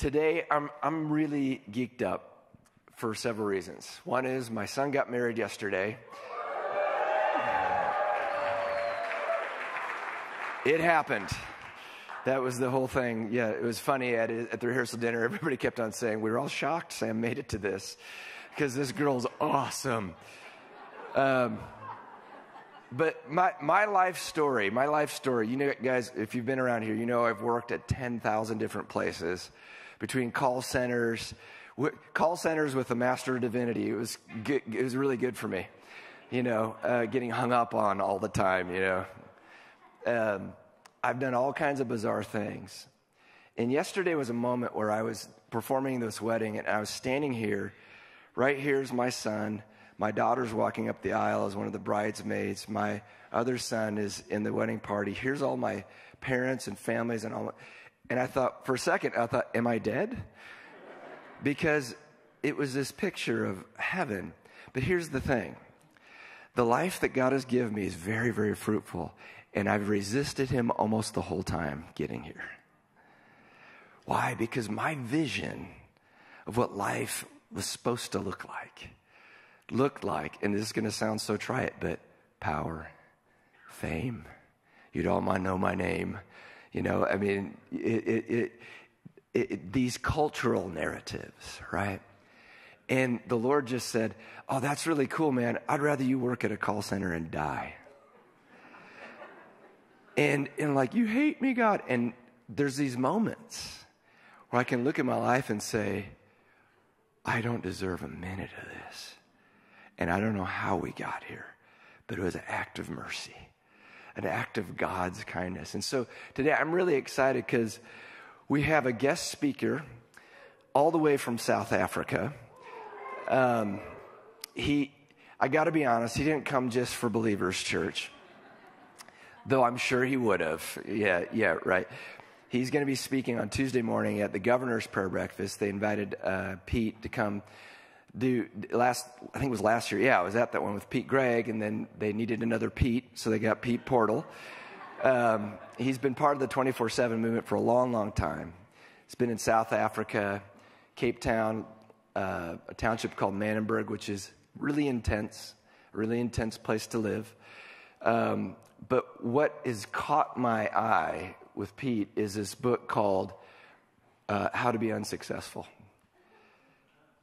Today, I'm, I'm really geeked up for several reasons. One is my son got married yesterday. It happened. That was the whole thing. Yeah, it was funny at, at the rehearsal dinner. Everybody kept on saying, We were all shocked Sam made it to this because this girl's awesome. Um, but my, my life story, my life story, you know, guys, if you've been around here, you know I've worked at 10,000 different places between call centers, call centers with a master of divinity. It was, good, it was really good for me, you know, uh, getting hung up on all the time, you know. Um, I've done all kinds of bizarre things. And yesterday was a moment where I was performing this wedding and I was standing here. Right here's my son. My daughter's walking up the aisle as one of the bridesmaids. My other son is in the wedding party. Here's all my parents and families and all. And I thought, for a second, I thought, am I dead? Because it was this picture of heaven. But here's the thing the life that God has given me is very, very fruitful. And I've resisted Him almost the whole time getting here. Why? Because my vision of what life was supposed to look like looked like, and this is going to sound so trite, but power, fame. You'd all know my name. You know, I mean, it, it, it, these cultural narratives, right? And the Lord just said, Oh, that's really cool, man. I'd rather you work at a call center and die. and, and like, you hate me, God. And there's these moments where I can look at my life and say, I don't deserve a minute of this. And I don't know how we got here, but it was an act of mercy an act of God's kindness. And so today I'm really excited because we have a guest speaker all the way from South Africa. Um, he, I got to be honest, he didn't come just for Believers Church, though I'm sure he would have. Yeah, yeah, right. He's going to be speaking on Tuesday morning at the governor's prayer breakfast. They invited uh, Pete to come do last I think it was last year. Yeah, I was at that one with Pete Greig, and then they needed another Pete, so they got Pete Portal. Um, he's been part of the 24/7 movement for a long, long time. He's been in South Africa, Cape Town, uh, a township called Manenberg, which is really intense, really intense place to live. Um, but what has caught my eye with Pete is this book called uh, How to Be Unsuccessful.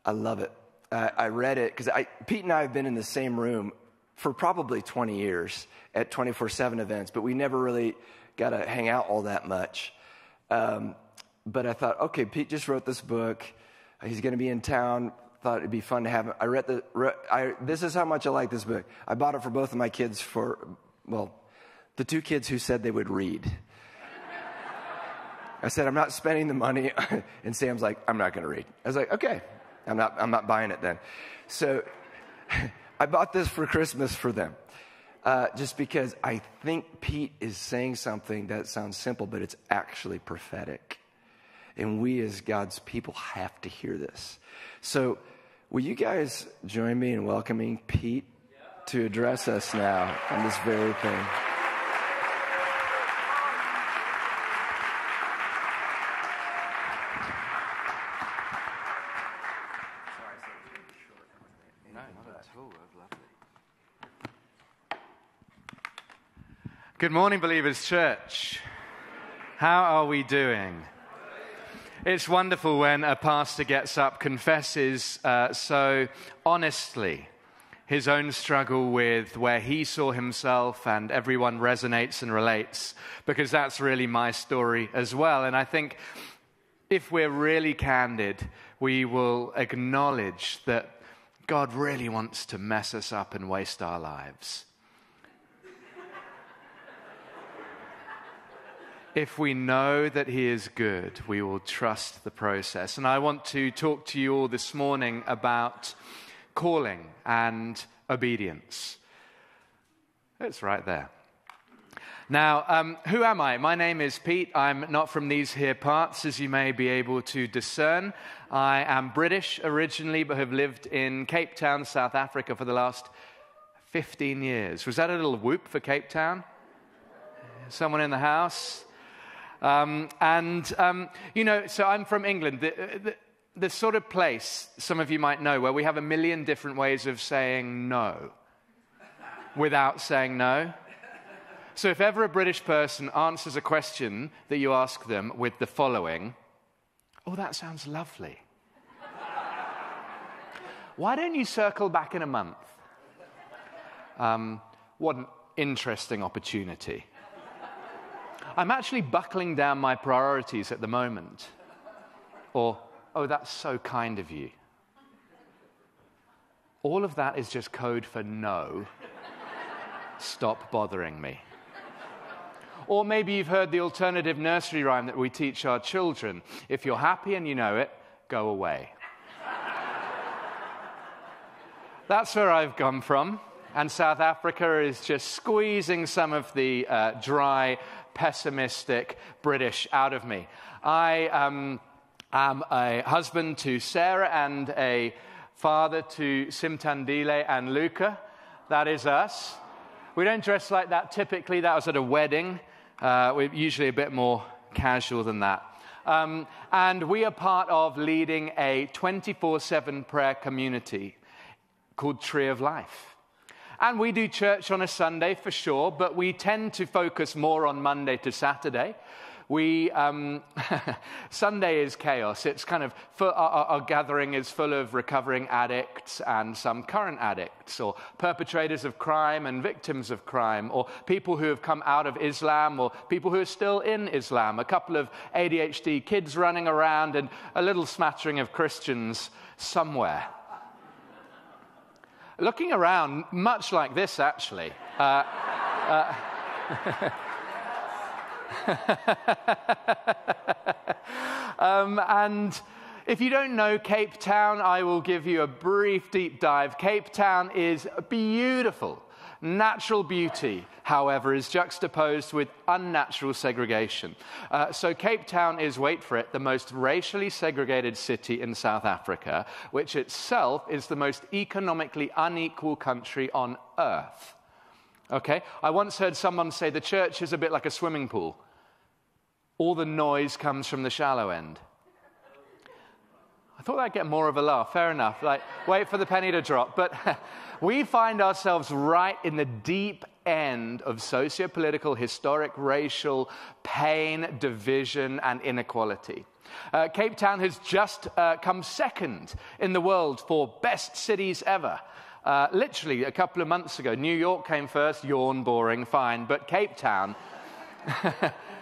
I love it uh, I read it because Pete and I have been in the same room for probably 20 years at 24 7 events, but we never really got to hang out all that much. Um, but I thought, okay, Pete just wrote this book. He's going to be in town. Thought it'd be fun to have him. I read the. Re, I, this is how much I like this book. I bought it for both of my kids for, well, the two kids who said they would read. I said, I'm not spending the money. and Sam's like, I'm not going to read. I was like, okay, I'm not, I'm not buying it then. So I bought this for Christmas for them. Uh, just because I think Pete is saying something that sounds simple, but it's actually prophetic. And we as God's people have to hear this. So, will you guys join me in welcoming Pete to address us now on this very thing? Good morning, Believers Church. How are we doing? It's wonderful when a pastor gets up, confesses uh, so honestly his own struggle with where he saw himself, and everyone resonates and relates, because that's really my story as well. And I think if we're really candid, we will acknowledge that God really wants to mess us up and waste our lives. If we know that He is good, we will trust the process. And I want to talk to you all this morning about calling and obedience. It's right there. Now, um, who am I? My name is Pete. I'm not from these here parts, as you may be able to discern. I am British originally, but have lived in Cape Town, South Africa for the last 15 years. Was that a little whoop for Cape Town? Someone in the house? Um, and, um, you know, so I'm from England. The, the, the sort of place, some of you might know, where we have a million different ways of saying no without saying no. So if ever a British person answers a question that you ask them with the following, oh, that sounds lovely. Why don't you circle back in a month? Um, what an interesting opportunity. I'm actually buckling down my priorities at the moment. Or, oh, that's so kind of you. All of that is just code for no. Stop bothering me. Or maybe you've heard the alternative nursery rhyme that we teach our children. If you're happy and you know it, go away. That's where I've come from. And South Africa is just squeezing some of the uh, dry, pessimistic British out of me. I um, am a husband to Sarah and a father to Simtandile and Luca. That is us. We don't dress like that typically. That was at a wedding. Uh, we're usually a bit more casual than that. Um, and we are part of leading a 24 7 prayer community called Tree of Life. And we do church on a Sunday for sure, but we tend to focus more on Monday to Saturday. We, um, Sunday is chaos. It's kind of, our, our, gathering is full of recovering addicts and some current addicts, or perpetrators of crime and victims of crime, or people who have come out of Islam, or people who are still in Islam, a couple of ADHD kids running around, and a little smattering of Christians somewhere looking around, much like this actually. Uh, uh, um, and if you don't know Cape Town, I will give you a brief deep dive. Cape Town is beautiful. Natural beauty, however, is juxtaposed with unnatural segregation. Uh, so, Cape Town is, wait for it, the most racially segregated city in South Africa, which itself is the most economically unequal country on earth. Okay? I once heard someone say the church is a bit like a swimming pool. All the noise comes from the shallow end. I thought I'd get more of a laugh. Fair enough. Like, wait for the penny to drop. But we find ourselves right in the deep end of socio-political, historic, racial pain, division, and inequality. Uh, Cape Town has just uh, come second in the world for best cities ever. Uh, literally, a couple of months ago, New York came first, yawn, boring, fine, but Cape Town.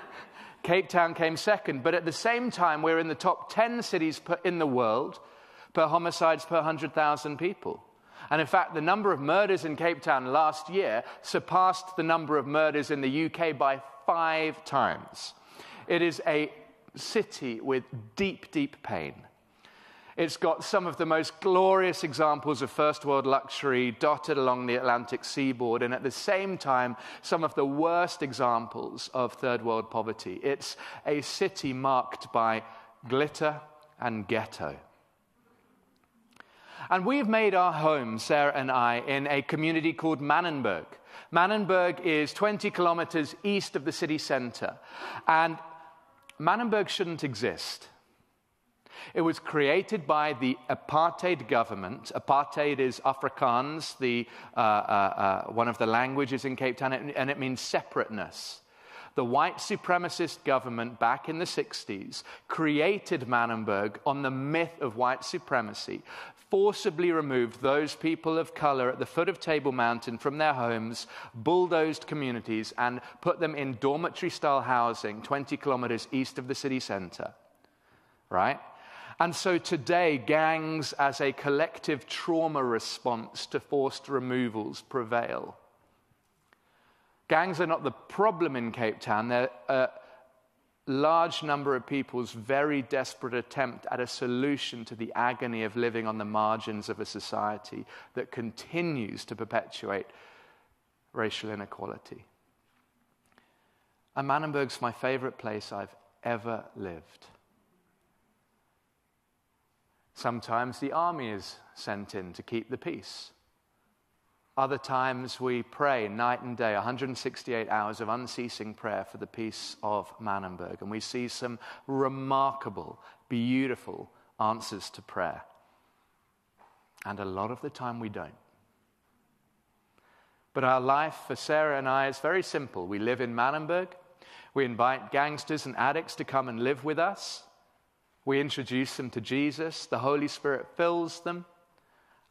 Cape Town came second, but at the same time, we're in the top 10 cities per, in the world per homicides per 100,000 people. And in fact, the number of murders in Cape Town last year surpassed the number of murders in the UK by five times. It is a city with deep, deep pain. It's got some of the most glorious examples of first world luxury dotted along the Atlantic seaboard, and at the same time, some of the worst examples of third world poverty. It's a city marked by glitter and ghetto. And we've made our home, Sarah and I, in a community called Manenberg. Manenberg is 20 kilometers east of the city center. And Manenberg shouldn't exist. It was created by the apartheid government. Apartheid is Afrikaans, the, uh, uh, uh, one of the languages in Cape Town, and it means separateness. The white supremacist government back in the 60s created Manenberg on the myth of white supremacy, forcibly removed those people of color at the foot of Table Mountain from their homes, bulldozed communities, and put them in dormitory style housing 20 kilometers east of the city center. Right? And so today, gangs as a collective trauma response to forced removals prevail. Gangs are not the problem in Cape Town, they're a large number of people's very desperate attempt at a solution to the agony of living on the margins of a society that continues to perpetuate racial inequality. And Manenberg's my favorite place I've ever lived. Sometimes the army is sent in to keep the peace. Other times we pray night and day, 168 hours of unceasing prayer for the peace of Manenberg. And we see some remarkable, beautiful answers to prayer. And a lot of the time we don't. But our life for Sarah and I is very simple. We live in Manenberg. We invite gangsters and addicts to come and live with us. We introduce them to Jesus. The Holy Spirit fills them.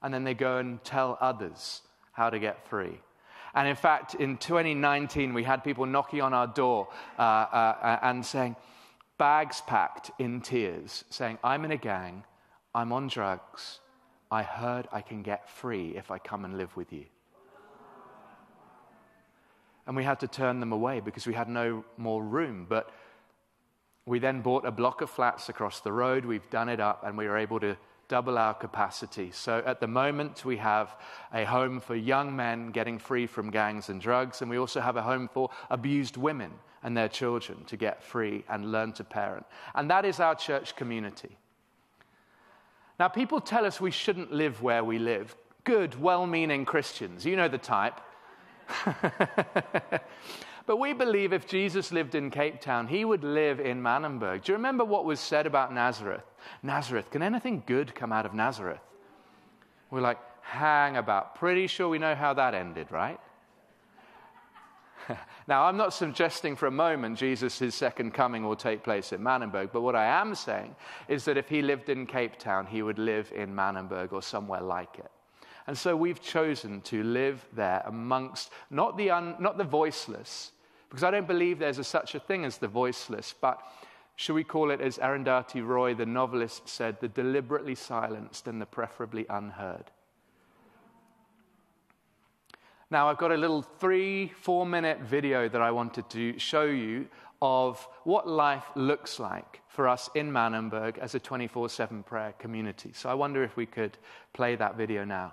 And then they go and tell others how to get free. And in fact, in 2019, we had people knocking on our door uh, uh, and saying, bags packed in tears, saying, I'm in a gang, I'm on drugs, I heard I can get free if I come and live with you. And we had to turn them away because we had no more room. But we then bought a block of flats across the road, we've done it up, and we were able to double our capacity. So at the moment, we have a home for young men getting free from gangs and drugs, and we also have a home for abused women and their children to get free and learn to parent. And that is our church community. Now, people tell us we shouldn't live where we live. Good, well meaning Christians. You know the type. But we believe if Jesus lived in Cape Town, he would live in Manenberg. Do you remember what was said about Nazareth? Nazareth, can anything good come out of Nazareth? We're like, hang about. Pretty sure we know how that ended, right? now, I'm not suggesting for a moment Jesus' second coming will take place in Manenberg, but what I am saying is that if he lived in Cape Town, he would live in Manenberg or somewhere like it. And so we've chosen to live there amongst not the, un, not the voiceless, because I don't believe there's a, such a thing as the voiceless, but should we call it, as Arundhati Roy, the novelist, said, the deliberately silenced and the preferably unheard? Now, I've got a little three, four minute video that I wanted to show you of what life looks like for us in Manenberg as a 24 7 prayer community. So I wonder if we could play that video now.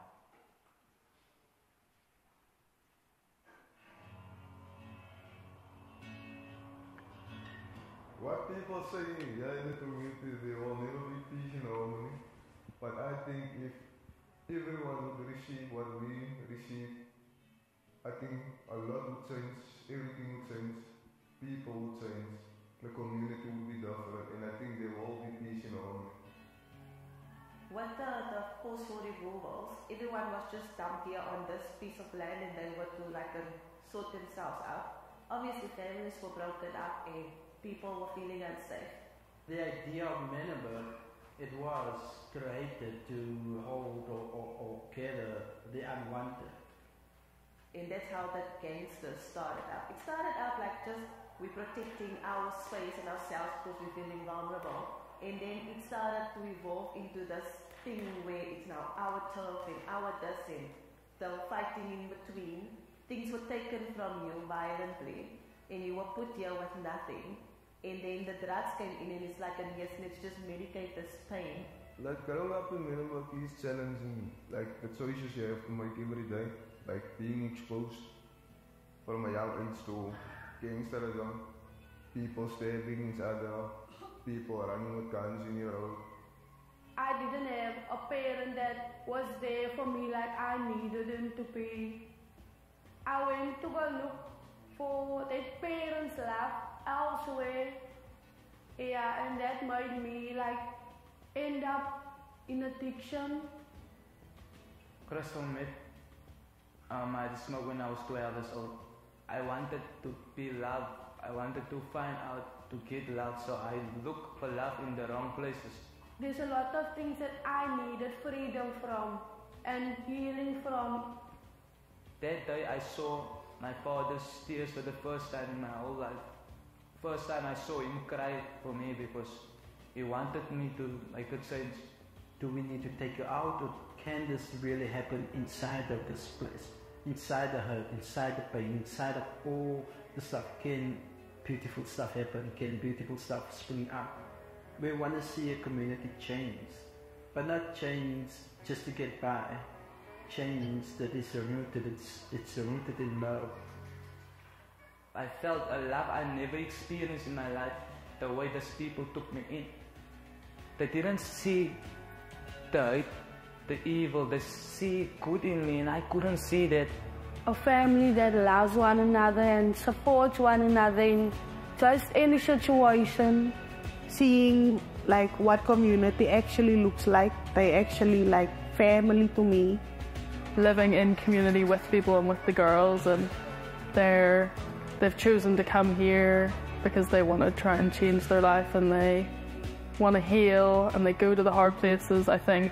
Saying, yeah, in the community there will never be peace and harmony. But I think if everyone would receive what we receive, I think a lot would change, everything would change, people would change, the community would be different, and I think there will be peace and harmony. With the, the forceful removals, everyone was just dumped here on this piece of land and they were to like um, sort themselves out. Obviously families were broken up and people were feeling unsafe. The idea of Manenberg, it was created to hold or, or, or gather the unwanted. And that's how the gangsters started out. It started out like just we're protecting our space and ourselves because we're feeling vulnerable. And then it started to evolve into this thing where it's now our turf and our and the fighting in between. Things were taken from you violently and you were put here with nothing and then the drugs came in and it's like, and yes, let's just medicate this pain. Like growing up in Manenberg is challenging, like the choices you have to make every day, like being exposed from a young age to gangsterism, people stabbing each other, people running with guns in your road. I didn't have a parent that was there for me like I needed them to be. I went to go look for their parents' love elsewhere. Yeah, and that made me like end up in addiction. Crystal meth um, I smoked when I was 12 years old. I wanted to be loved. I wanted to find out to get love, so I looked for love in the wrong places. There's a lot of things that I needed freedom from and healing from. That day I saw my father's tears for the first time in my whole life first time I saw him cry for me because he wanted me to, I could say, do we need to take you out or can this really happen inside of this place? Inside the hurt, inside the pain, inside of all the stuff. Can beautiful stuff happen? Can beautiful stuff spring up? We want to see a community change, but not change just to get by. Change that is rooted, it's, it's rooted in love I felt a love I never experienced in my life, the way these people took me in. They didn't see the hate, the evil. They see good in me, and I couldn't see that. A family that loves one another and supports one another in just any situation. Seeing like what community actually looks like. They actually like family to me. living in community with people and with the girls and they're they've chosen to come here because they want to try and change their life and they want to heal and they go to the hard places i think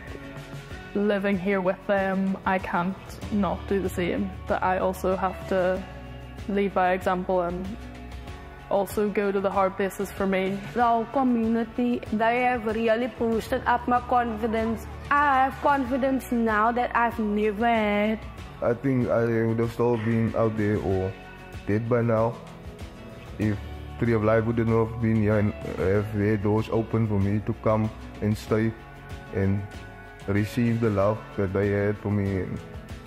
living here with them i can't not do the same that i also have to lead by example and also go to the hard places for me The whole community, they have really boosted up my confidence. I have confidence now that I've never had. I think I would have still been out there or dead by now if Tree of Life wouldn't have been here and have had doors open for me to come and stay and receive the love that they had for me.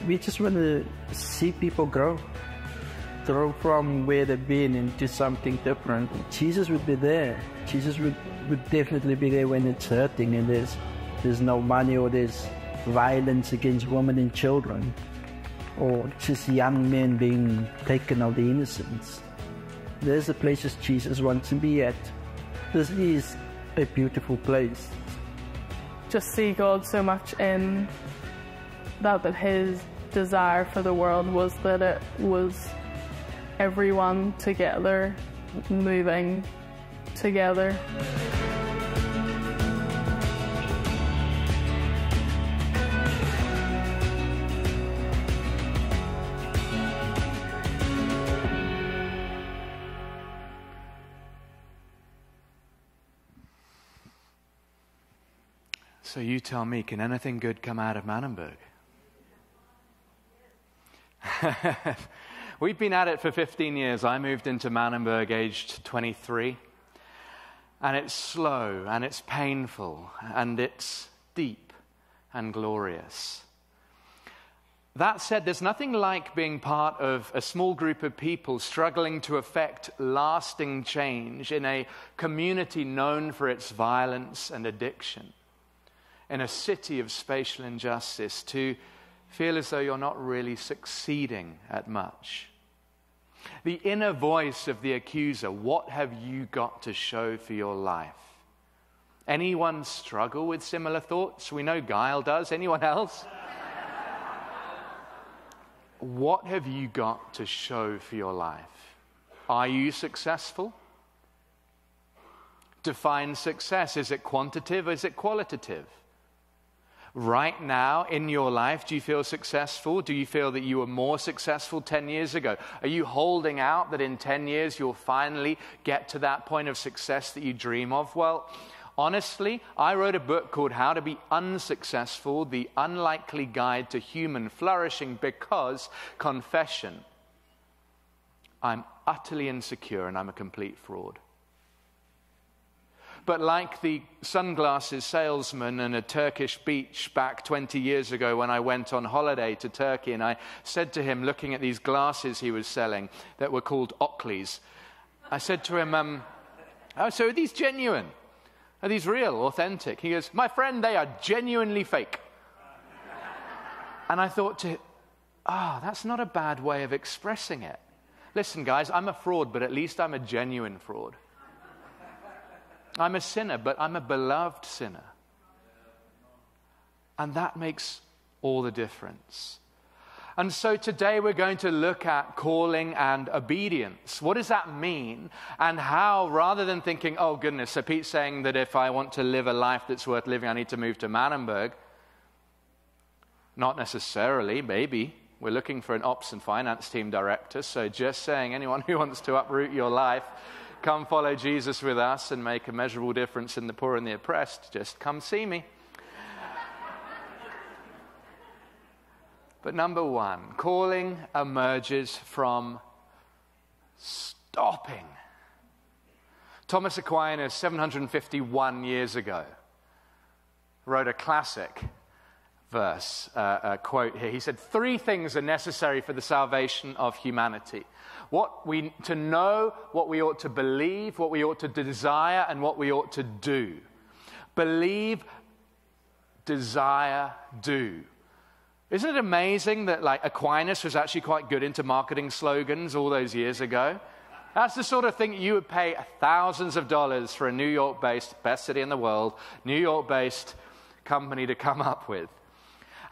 We just want to see people grow, grow from where they've been into something different. Jesus would be there. Jesus would, would definitely be there when it's hurting and there's there's no money or there's violence against women and children, or just young men being taken of the innocence. There's the places Jesus wants to be at. This is a beautiful place. just see God so much in that that his desire for the world was that it was everyone together moving together. So you tell me, can anything good come out of Manenberg? We've been at it for 15 years. I moved into Manenberg aged 23. And it's slow, and it's painful, and it's deep and glorious. That said, there's nothing like being part of a small group of people struggling to effect lasting change in a community known for its violence and addiction in a city of spatial injustice to feel as though you're not really succeeding at much. The inner voice of the accuser what have you got to show for your life? Anyone struggle with similar thoughts? We know Guile does. Anyone else? what have you got to show for your life? Are you successful? Define success. Is it quantitative? Is it qualitative? Right now in your life? Do you feel successful? Do you feel that you were more successful 10 years ago? Are you holding out that in 10 years you'll finally get to that point of success that you dream of? Well, honestly, I wrote a book called How to Be Unsuccessful The Unlikely Guide to Human Flourishing because, confession, I'm utterly insecure and I'm a complete fraud. But like the sunglasses salesman in a Turkish beach back 20 years ago when I went on holiday to Turkey, and I said to him, looking at these glasses he was selling that were called Oakleys, I said to him, um, Oh, so are these genuine? Are these real, authentic? He goes, My friend, they are genuinely fake. And I thought to, ah, oh, that's not a bad way of expressing it. Listen, guys, I'm a fraud, but at least I'm a genuine fraud. I'm a sinner, but I'm a beloved sinner. And that makes all the difference. And so today we're going to look at calling and obedience. What does that mean? And how, rather than thinking, oh goodness, so Pete's saying that if I want to live a life that's worth living, I need to move to Manenberg. Not necessarily, maybe. We're looking for an ops and finance team director, so just saying anyone who wants to uproot your life come follow Jesus with us and make a measurable difference in the poor and the oppressed, just come see me. but number one, calling emerges from stopping. Thomas Aquinas, 751 years ago, wrote a classic verse, uh, a quote here. He said, Three things are necessary for the salvation of humanity what we, to know what we ought to believe, what we ought to desire, and what we ought to do. Believe desire, do. Isn't it amazing that like Aquinas was actually quite good into marketing slogans all those years ago? That's the sort of thing you would pay thousands of dollars for a New York based, best city in the world, New York based company to come up with.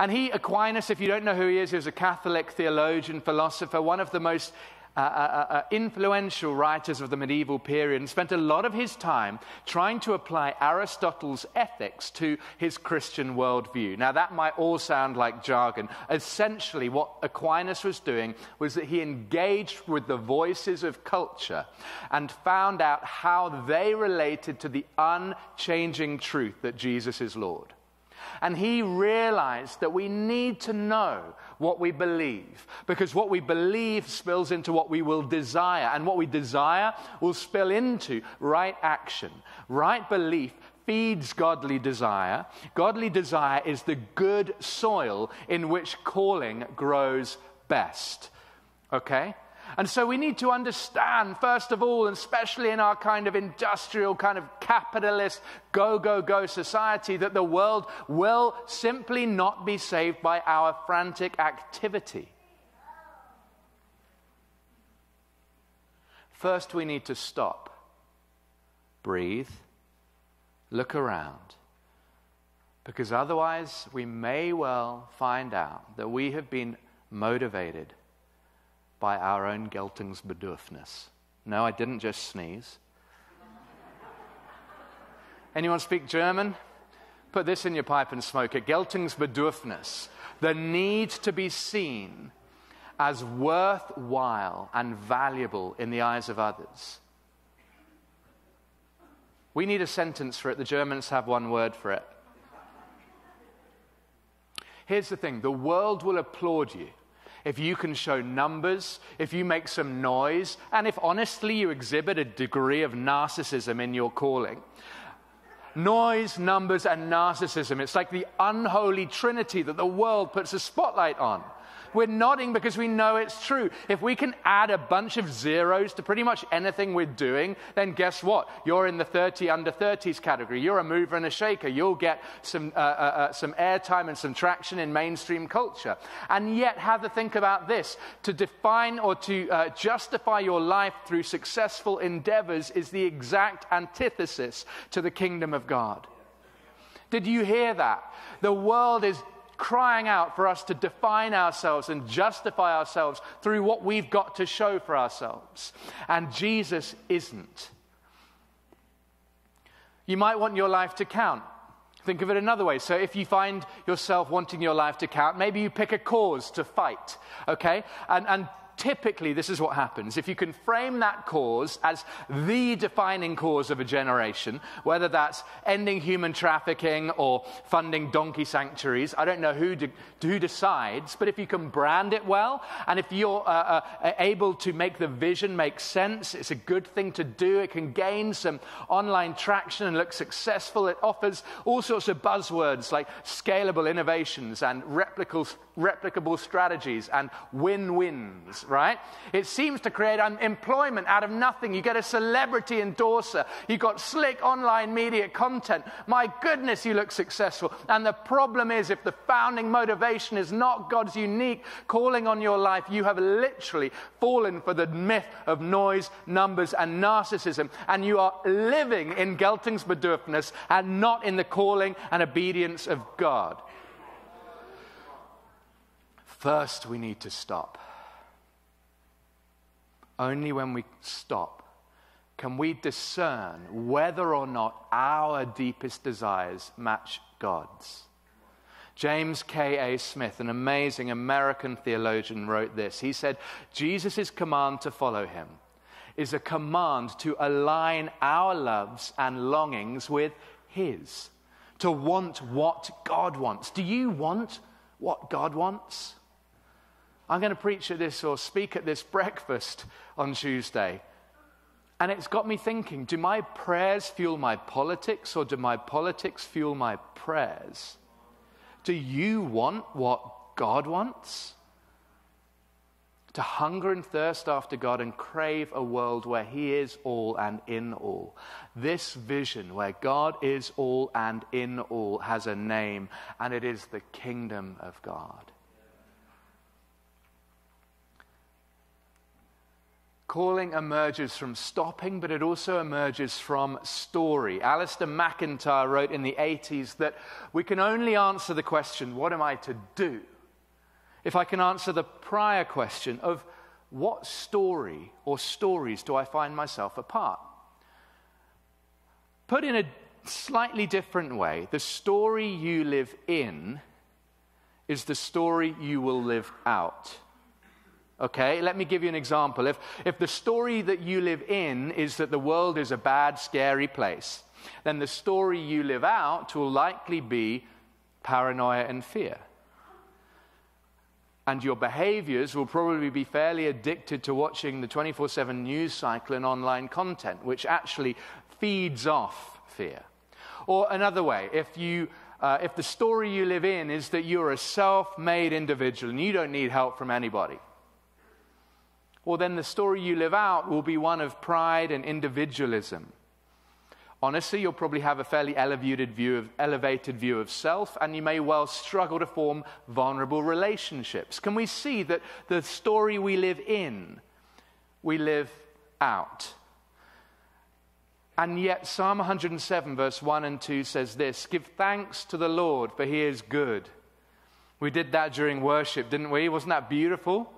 And he, Aquinas, if you don't know who he is, he was a Catholic theologian, philosopher, one of the most uh, uh, uh, uh, influential writers of the medieval period, and spent a lot of his time trying to apply Aristotle's ethics to his Christian worldview. Now, that might all sound like jargon. Essentially, what Aquinas was doing was that he engaged with the voices of culture and found out how they related to the unchanging truth that Jesus is Lord. And he realized that we need to know what we believe because what we believe spills into what we will desire, and what we desire will spill into right action. Right belief feeds godly desire. Godly desire is the good soil in which calling grows best. Okay? And so we need to understand, first of all, and especially in our kind of industrial, kind of capitalist, go, go, go society, that the world will simply not be saved by our frantic activity. First, we need to stop, breathe, look around. Because otherwise, we may well find out that we have been motivated by our own Geltungsbedürfnis. No, I didn't just sneeze. Anyone speak German? Put this in your pipe and smoke it. Geltungsbedürfnis, the need to be seen as worthwhile and valuable in the eyes of others. We need a sentence for it. The Germans have one word for it. Here's the thing the world will applaud you if you can show numbers, if you make some noise, and if honestly you exhibit a degree of narcissism in your calling. Noise, numbers, and narcissism. It's like the unholy trinity that the world puts a spotlight on. We're nodding because we know it's true. If we can add a bunch of zeros to pretty much anything we're doing, then guess what? You're in the 30 under 30s category. You're a mover and a shaker. You'll get some, uh, uh, uh, some airtime and some traction in mainstream culture. And yet, have to think about this. To define or to uh, justify your life through successful endeavors is the exact antithesis to the kingdom of God. Did you hear that? The world is crying out for us to define ourselves and justify ourselves through what we've got to show for ourselves. And Jesus isn't. You might want your life to count. Think of it another way. So, if you find yourself wanting your life to count, maybe you pick a cause to fight, okay? And, and typically this is what happens. If you can frame that cause as the defining cause of a generation, whether that's ending human trafficking or funding donkey sanctuaries, I don't know who, de- who decides, but if you can brand it well, and if you're uh, uh, able to make the vision make sense, it's a good thing to do. It can gain some online traction and look successful. It offers all sorts of buzzwords like scalable innovations and replicable, replicable strategies and win wins, right? It seems to create employment out of nothing. You get a celebrity endorser. You've got slick online media content. My goodness, you look successful. And the problem is, if the founding motivation is not God's unique calling on your life, you have literally fallen for the myth of noise, numbers, and narcissism. And you are living in Geltungsbedürfnis and not in the calling and obedience of God. First, we need to stop. Only when we stop can we discern whether or not our deepest desires match God's. James K.A. Smith, an amazing American theologian, wrote this. He said, Jesus' command to follow him is a command to align our loves and longings with his, to want what God wants. Do you want what God wants? I'm going to preach at this or speak at this breakfast on Tuesday. And it's got me thinking do my prayers fuel my politics or do my politics fuel my prayers? Do you want what God wants? to hunger and thirst after God and crave a world where He is all and in all. This vision, where God is all and in all, has a name, and it is the kingdom of God. Calling emerges from stopping, but it also emerges from story. Alasdair MacIntyre wrote in the 80s that we can only answer the question, What am I to do? if I can answer the prior question of what story or stories do I find myself a part? Put in a slightly different way, the story you live in is the story you will live out. Okay, let me give you an example. If, if the story that you live in is that the world is a bad, scary place, then the story you live out will likely be paranoia and fear. And your behaviors will probably be fairly addicted to watching the 24 7 news cycle and online content, which actually feeds off fear. Or another way, if you uh, if the story you live in is that you're a self made individual and you don't need help from anybody, well, then the story you live out will be one of pride and individualism. Honestly, you'll probably have a fairly elevated view, of, elevated view of self, and you may well struggle to form vulnerable relationships. Can we see that the story we live in, we live out? And yet, Psalm 107, verse 1 and 2 says this Give thanks to the Lord, for he is good. We did that during worship, didn't we? Wasn't that beautiful?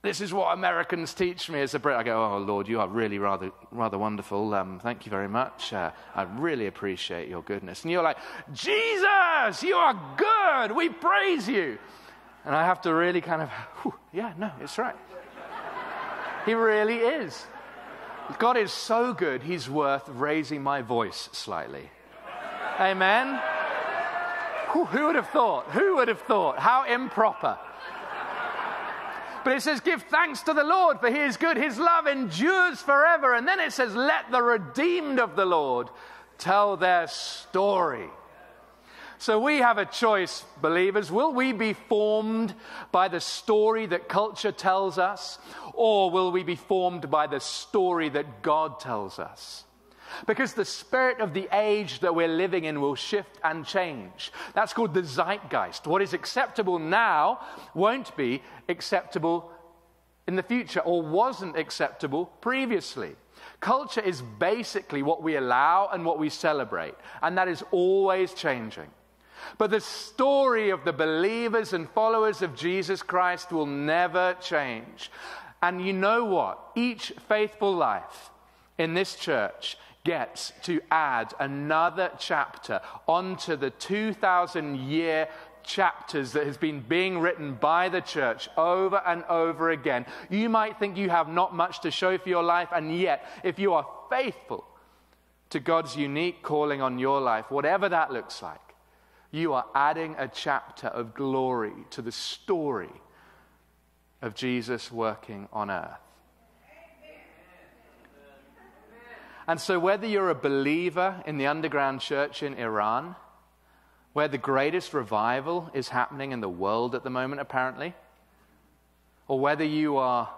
This is what Americans teach me as a Brit. I go, oh, Lord, you are really rather, rather wonderful. Um, thank you very much. Uh, I really appreciate your goodness. And you're like, Jesus, you are good. We praise you. And I have to really kind of, yeah, no, it's right. he really is. God is so good, He's worth raising my voice slightly. Amen? who would have thought? Who would have thought? How improper. But it says, Give thanks to the Lord, for he is good. His love endures forever. And then it says, Let the redeemed of the Lord tell their story. So we have a choice, believers. Will we be formed by the story that culture tells us, or will we be formed by the story that God tells us? Because the spirit of the age that we're living in will shift and change. That's called the zeitgeist. What is acceptable now won't be acceptable in the future or wasn't acceptable previously. Culture is basically what we allow and what we celebrate, and that is always changing. But the story of the believers and followers of Jesus Christ will never change. And you know what? Each faithful life in this church gets to add another chapter onto the 2,000 year chapters that has been being written by the church over and over again. You might think you have not much to show for your life, and yet, if you are faithful to God's unique calling on your life, whatever that looks like, you are adding a chapter of glory to the story of Jesus working on earth. And so, whether you're a believer in the underground church in Iran, where the greatest revival is happening in the world at the moment, apparently, or whether you are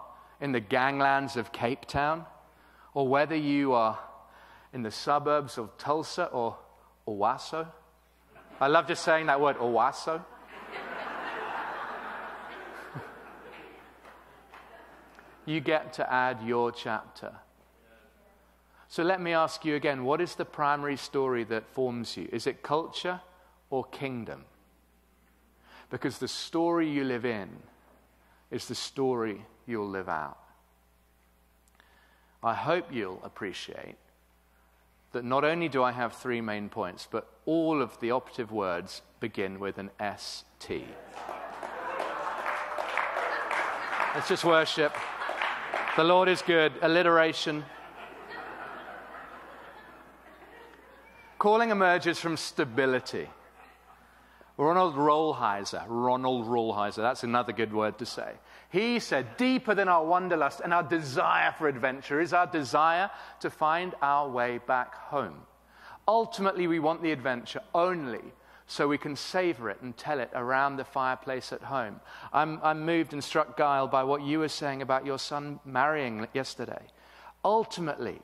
in the ganglands of Cape Town, or whether you are in the suburbs of Tulsa or Owasso. I love just saying that word, Owasso. you get to add your chapter so let me ask you again what is the primary story that forms you? Is it culture or kingdom? Because the story you live in is the story you'll live out. I hope you'll appreciate that not only do I have three main points, but all of the operative words begin with an ST. Let's just worship. The Lord is good. Alliteration. Calling emerges from stability. Ronald Rolheiser, Ronald Rolheiser, that's another good word to say. He said, Deeper than our wanderlust and our desire for adventure is our desire to find our way back home. Ultimately, we want the adventure only so we can savor it and tell it around the fireplace at home. I'm, I'm moved and struck, Guile, by what you were saying about your son marrying yesterday. Ultimately,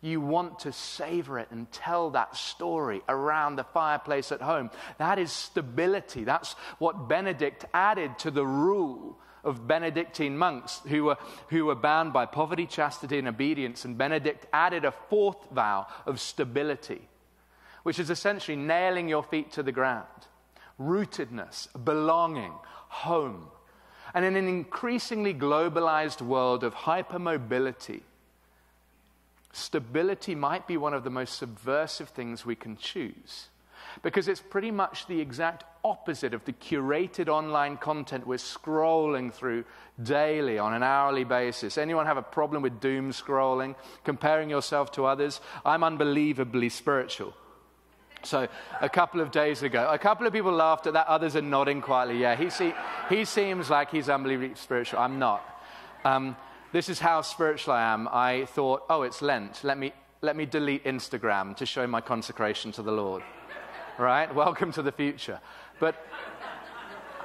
you want to savor it and tell that story around the fireplace at home. That is stability. That's what Benedict added to the rule of Benedictine monks who were, who were bound by poverty, chastity, and obedience. And Benedict added a fourth vow of stability which is essentially nailing your feet to the ground, rootedness, belonging, home. And in an increasingly globalized world of hypermobility, stability might be one of the most subversive things we can choose because it's pretty much the exact opposite of the curated online content we're scrolling through daily on an hourly basis. Anyone have a problem with doom scrolling, comparing yourself to others? I'm unbelievably spiritual. So a couple of days ago, a couple of people laughed at that. Others are nodding quietly. Yeah, he, see, he seems like he's unbelievably spiritual. I'm not. Um, this is how spiritual I am. I thought, oh, it's Lent. Let me, let me delete Instagram to show my consecration to the Lord. Right? Welcome to the future. But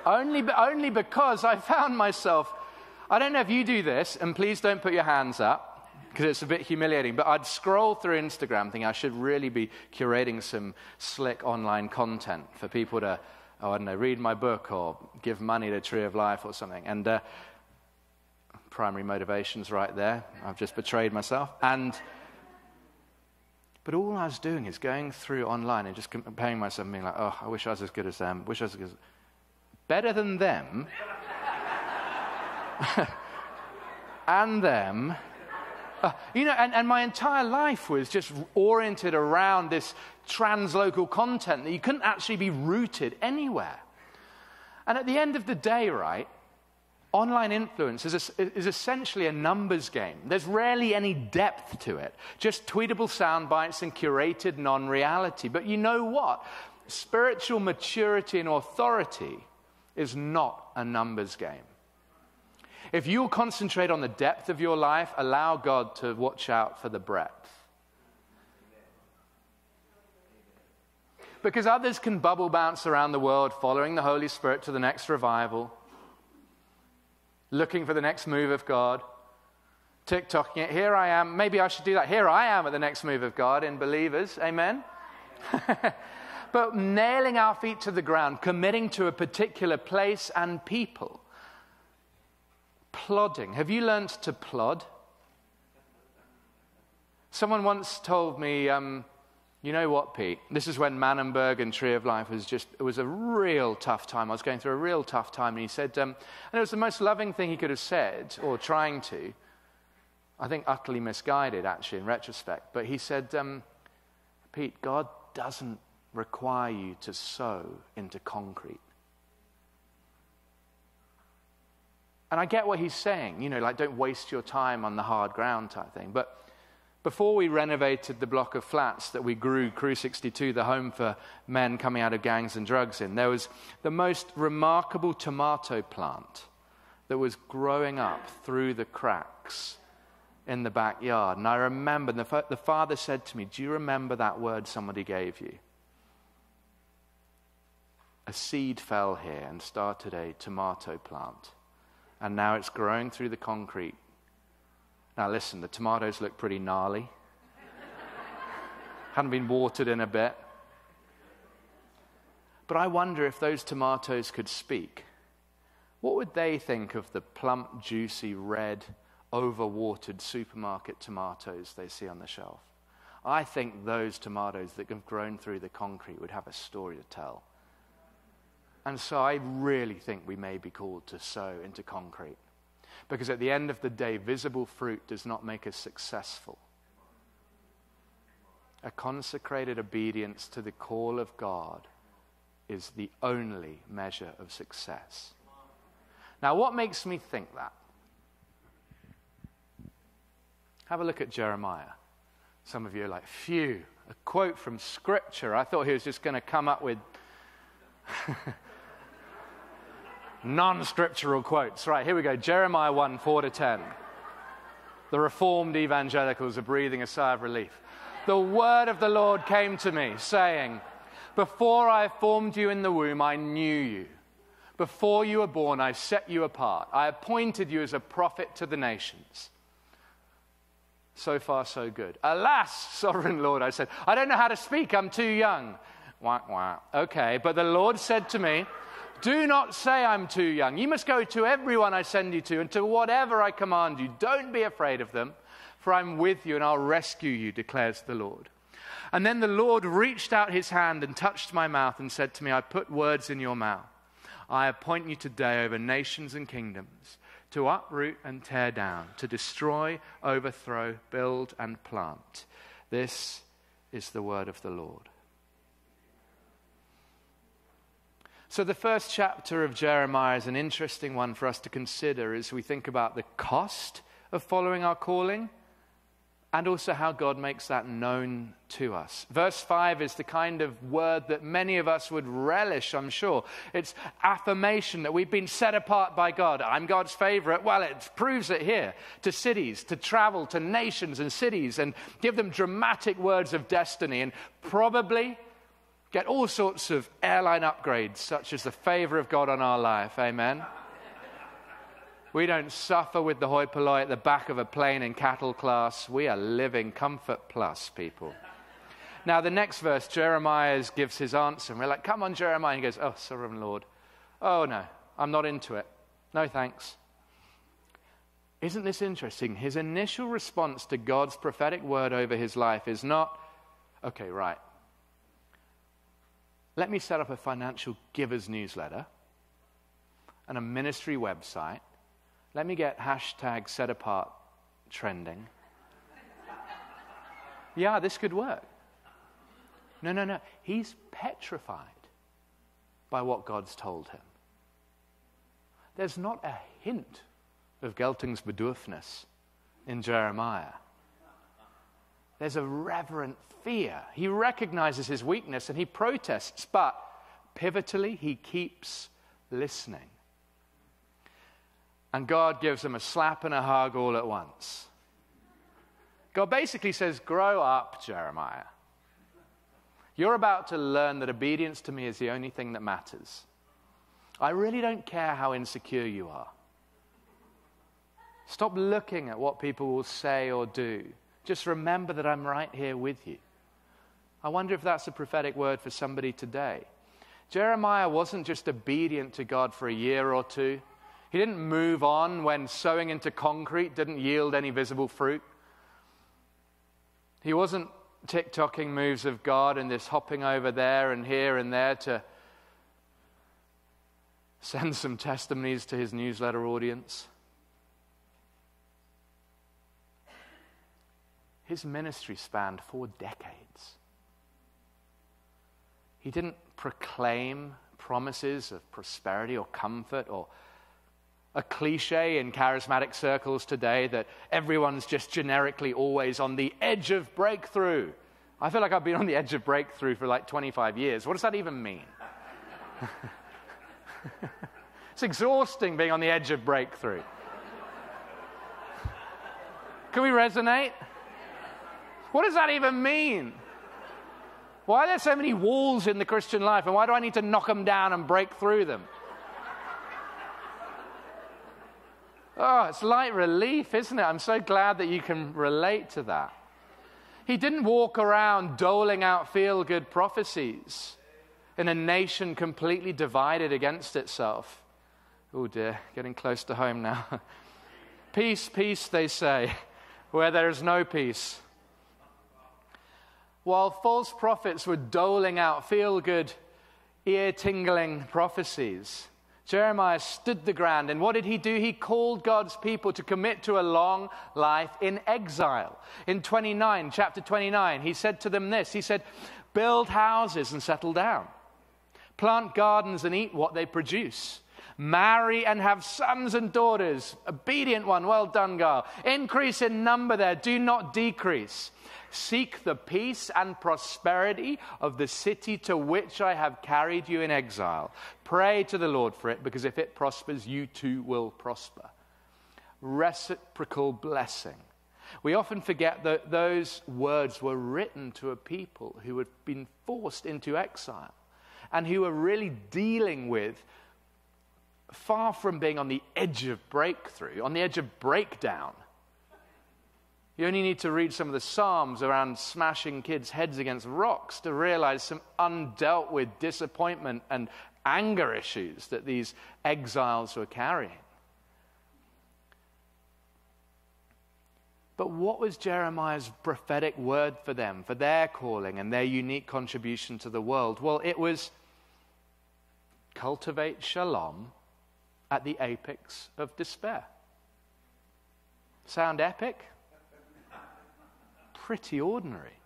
only, only because I found myself, I don't know if you do this, and please don't put your hands up because it's a bit humiliating. But I'd scroll through Instagram thinking I should really be curating some slick online content for people to, oh, I don't know, read my book or give money to Tree of Life or something. And uh, primary motivations right there. I've just betrayed myself. And but all I was doing is going through online and just comparing myself and being like, oh, I wish I was as good as them. Wish I was as good as... Better than them. and them uh, you know, and, and my entire life was just oriented around this translocal content that you couldn't actually be rooted anywhere. And at the end of the day, right, online influence is, a, is essentially a numbers game. There's rarely any depth to it, just tweetable sound bites and curated non reality. But you know what? Spiritual maturity and authority is not a numbers game. If you'll concentrate on the depth of your life, allow God to watch out for the breadth. Because others can bubble bounce around the world following the Holy Spirit to the next revival, looking for the next move of God, TikToking it. Here I am. Maybe I should do that. Here I am at the next move of God in believers. Amen. but nailing our feet to the ground, committing to a particular place and people plodding. Have you learnt to plod? Someone once told me, um, you know what, Pete? This is when Manenberg and Tree of Life was just, it was a real tough time. I was going through a real tough time. And he said, um, and it was the most loving thing he could have said, or trying to. I think utterly misguided, actually, in retrospect. But he said, um, Pete, God doesn't require you to sow into concrete. And I get what he's saying, you know, like don't waste your time on the hard ground type thing. But before we renovated the block of flats that we grew Crew 62, the home for men coming out of gangs and drugs in, there was the most remarkable tomato plant that was growing up through the cracks in the backyard. And I remember the, fa- the father said to me, Do you remember that word somebody gave you? A seed fell here and started a tomato plant and now it's growing through the concrete. Now, listen, the tomatoes look pretty gnarly. Hadn't been watered in a bit. But I wonder if those tomatoes could speak. What would they think of the plump, juicy, red, overwatered supermarket tomatoes they see on the shelf? I think those tomatoes that have grown through the concrete would have a story to tell. And so I really think we may be called to sow into concrete. Because at the end of the day, visible fruit does not make us successful. A consecrated obedience to the call of God is the only measure of success. Now, what makes me think that? Have a look at Jeremiah. Some of you are like, phew, a quote from Scripture. I thought he was just going to come up with non scriptural quotes. Right, here we go Jeremiah 1 4 to 10. The reformed evangelicals are breathing a sigh of relief. The word of the Lord came to me, saying, Before I formed you in the womb, I knew you. Before you were born, I set you apart. I appointed you as a prophet to the nations. So far, so good. Alas, sovereign Lord, I said, I don't know how to speak. I'm too young. Wah, wah. Okay, but the Lord said to me, Do not say I'm too young. You must go to everyone I send you to and to whatever I command you. Don't be afraid of them, for I'm with you and I'll rescue you, declares the Lord. And then the Lord reached out his hand and touched my mouth and said to me, I put words in your mouth. I appoint you today over nations and kingdoms to uproot and tear down, to destroy, overthrow, build, and plant. This is the word of the Lord. So, the first chapter of Jeremiah is an interesting one for us to consider as we think about the cost of following our calling and also how God makes that known to us. Verse 5 is the kind of word that many of us would relish, I'm sure. It's affirmation that we've been set apart by God. I'm God's favorite. Well, it proves it here to cities, to travel to nations and cities and give them dramatic words of destiny and probably get all sorts of airline upgrades, such as the favor of God on our life. Amen. We don't suffer with the hoi polloi at the back of a plane in cattle class. We are living comfort plus, people. Now, the next verse, Jeremiah gives his answer. And we're like, come on, Jeremiah. He goes, oh, sovereign Lord. Oh, no, I'm not into it. No thanks. Isn't this interesting? His initial response to God's prophetic word over his life is not, okay, right. Let me set up a financial givers newsletter and a ministry website let me get hashtag set apart trending. yeah, this could work. No, no, no. He's petrified by what God's told him. There's not a hint of Geltungsbedürfnis in Jeremiah. There's a reverent fear. He recognizes his weakness and he protests, but pivotally, he keeps listening. And God gives him a slap and a hug all at once. God basically says, Grow up, Jeremiah. You're about to learn that obedience to me is the only thing that matters. I really don't care how insecure you are. Stop looking at what people will say or do. Just remember that I'm right here with you. I wonder if that's a prophetic word for somebody today. Jeremiah wasn't just obedient to God for a year or two. He didn't move on when sowing into concrete didn't yield any visible fruit. He wasn't TikToking moves of God and this hopping over there and here and there to send some testimonies to his newsletter audience. His ministry spanned four decades. He didn't proclaim promises of prosperity or comfort or a cliche in charismatic circles today that everyone's just generically always on the edge of breakthrough. I feel like I've been on the edge of breakthrough for like 25 years. What does that even mean? it's exhausting being on the edge of breakthrough. Can we resonate? What does that even mean? Why are there so many walls in the Christian life, and why do I need to knock them down and break through them? Oh, it's light relief, isn't it? I'm so glad that you can relate to that. He didn't walk around doling out feel good prophecies in a nation completely divided against itself. Oh dear, getting close to home now. peace, peace, they say, where there is no peace. While false prophets were doling out feel good, ear tingling prophecies, Jeremiah stood the ground, and what did he do? He called God's people to commit to a long life in exile. In 29, chapter 29, he said to them this He said, Build houses and settle down, plant gardens and eat what they produce. Marry and have sons and daughters. Obedient one, well done, girl. Increase in number there, do not decrease. Seek the peace and prosperity of the city to which I have carried you in exile. Pray to the Lord for it, because if it prospers, you too will prosper. Reciprocal blessing. We often forget that those words were written to a people who had been forced into exile and who were really dealing with, far from being on the edge of breakthrough, on the edge of breakdown. You only need to read some of the Psalms around smashing kids' heads against rocks to realize some undealt with disappointment and anger issues that these exiles were carrying. But what was Jeremiah's prophetic word for them, for their calling and their unique contribution to the world? Well, it was cultivate shalom at the apex of despair. Sound epic? Pretty ordinary.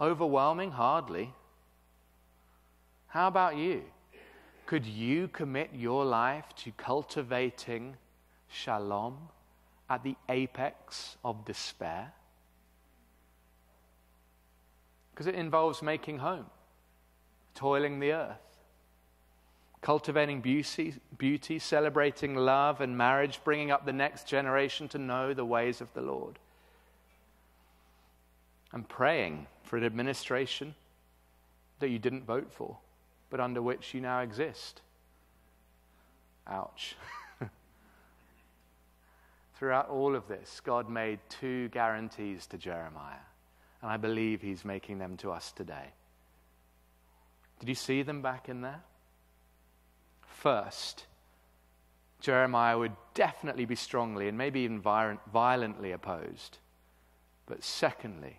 Overwhelming? Hardly. How about you? Could you commit your life to cultivating shalom at the apex of despair? Because it involves making home, toiling the earth, cultivating beauty, beauty, celebrating love and marriage, bringing up the next generation to know the ways of the Lord, and praying for an administration that you didn't vote for, but under which you now exist. Ouch. Throughout all of this, God made two guarantees to Jeremiah, and I believe He's making them to us today. Did you see them back in there? First, Jeremiah would definitely be strongly and maybe even violently opposed. But secondly,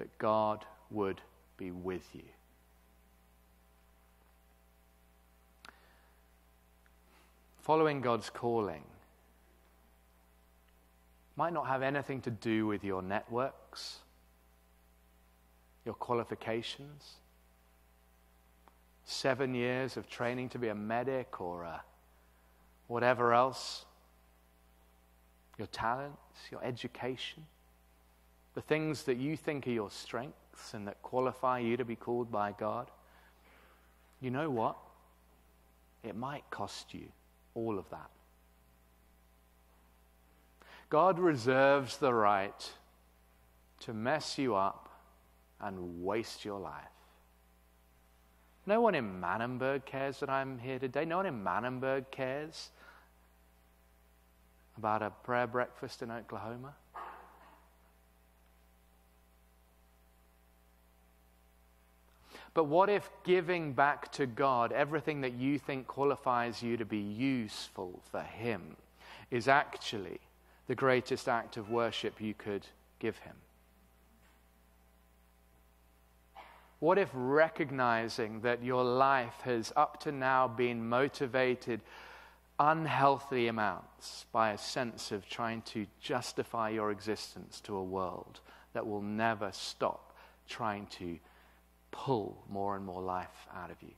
that God would be with you. Following God's calling might not have anything to do with your networks, your qualifications, seven years of training to be a medic or a whatever else, your talents, your education, the things that you think are your strengths and that qualify you to be called by God. You know what? It might cost you all of that. God reserves the right to mess you up and waste your life. No one in Manenberg cares that I'm here today. No one in Manenberg cares about a prayer breakfast in Oklahoma. But what if giving back to God everything that you think qualifies you to be useful for Him is actually the greatest act of worship you could give Him? What if recognizing that your life has up to now been motivated unhealthy amounts by a sense of trying to justify your existence to a world that will never stop trying to pull more and more life out of you?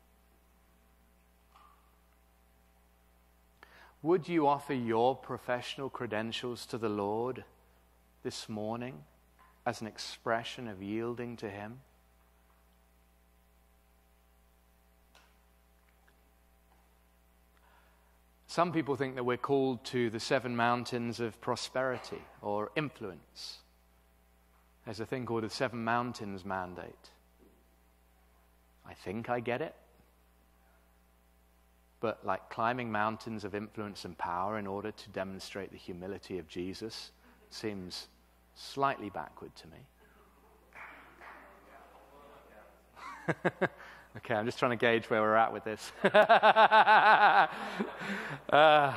Would you offer your professional credentials to the Lord this morning as an expression of yielding to Him? Some people think that we're called to the seven mountains of prosperity or influence. There's a thing called the seven mountains mandate. I think I get it. But like climbing mountains of influence and power in order to demonstrate the humility of Jesus seems slightly backward to me. Okay, I'm just trying to gauge where we're at with this. uh,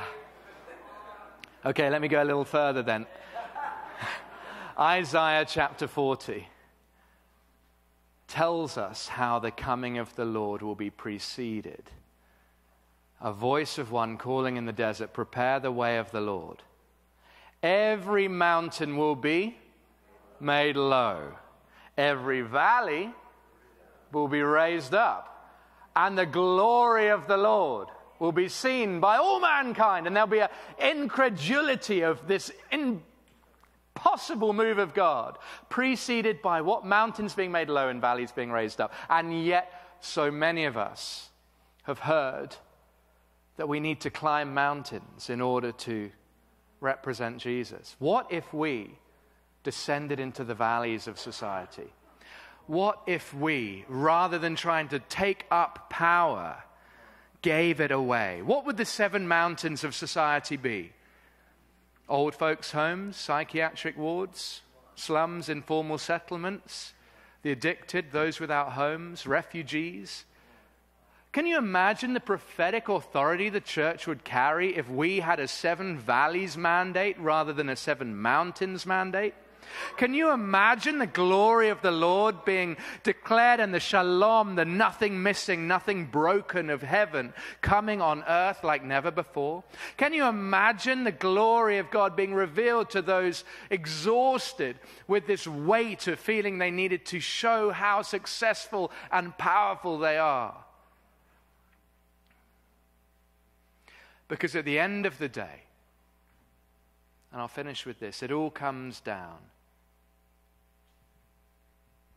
okay, let me go a little further then. Isaiah chapter 40 tells us how the coming of the Lord will be preceded. A voice of one calling in the desert, Prepare the way of the Lord. Every mountain will be made low, every valley will be raised up, and the glory of the Lord will be seen by all mankind, and there'll be an incredulity of this impossible move of God, preceded by what mountains being made low and valleys being raised up. And yet, so many of us have heard that we need to climb mountains in order to represent Jesus? What if we descended into the valleys of society? What if we, rather than trying to take up power, gave it away? What would the seven mountains of society be? Old folks' homes, psychiatric wards, slums, informal settlements, the addicted, those without homes, refugees. Can you imagine the prophetic authority the church would carry if we had a seven valleys mandate rather than a seven mountains mandate? Can you imagine the glory of the Lord being declared and the shalom, the nothing missing, nothing broken of heaven coming on earth like never before? Can you imagine the glory of God being revealed to those exhausted with this weight of feeling they needed to show how successful and powerful they are? Because at the end of the day, and I'll finish with this, it all comes down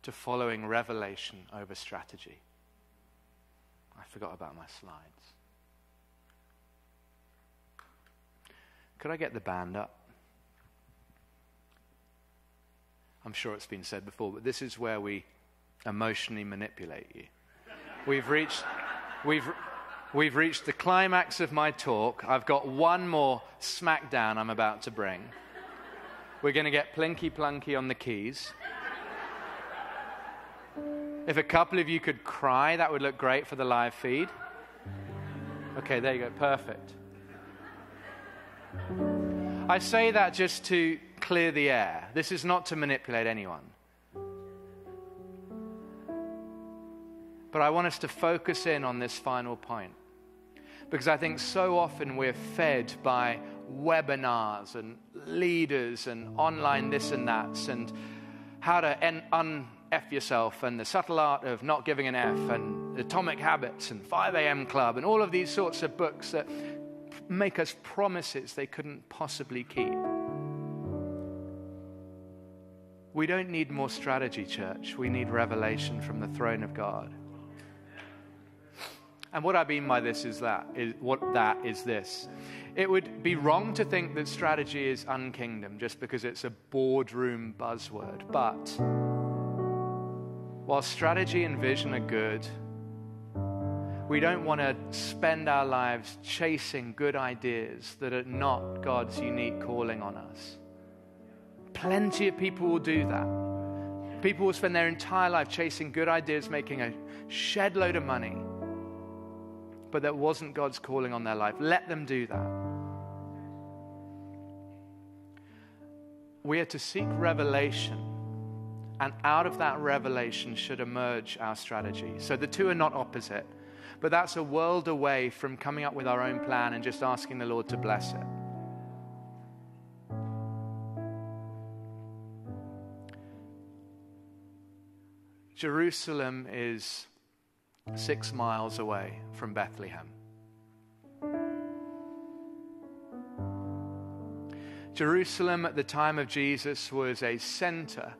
to following revelation over strategy. I forgot about my slides. Could I get the band up? I'm sure it's been said before, but this is where we emotionally manipulate you. We've reached, we've, we've reached the climax of my talk. I've got one more smackdown I'm about to bring. We're going to get plinky plunky on the keys. If a couple of you could cry, that would look great for the live feed. Okay, there you go. Perfect. I say that just to clear the air. This is not to manipulate anyone. But I want us to focus in on this final point. Because I think so often we're fed by webinars and leaders and online this and that and how to un- F yourself and the subtle art of not giving an F and atomic habits and 5 a.m. club and all of these sorts of books that make us promises they couldn't possibly keep. We don't need more strategy, church. We need revelation from the throne of God. And what I mean by this is that is what that is this. It would be wrong to think that strategy is unkingdom just because it's a boardroom buzzword. But while strategy and vision are good, we don't want to spend our lives chasing good ideas that are not God's unique calling on us. Plenty of people will do that. People will spend their entire life chasing good ideas, making a shed load of money, but that wasn't God's calling on their life. Let them do that. We are to seek revelation and out of that revelation should emerge our strategy. So the two are not opposite, but that's a world away from coming up with our own plan and just asking the Lord to bless it. Jerusalem is six miles away from Bethlehem. Jerusalem at the time of Jesus was a center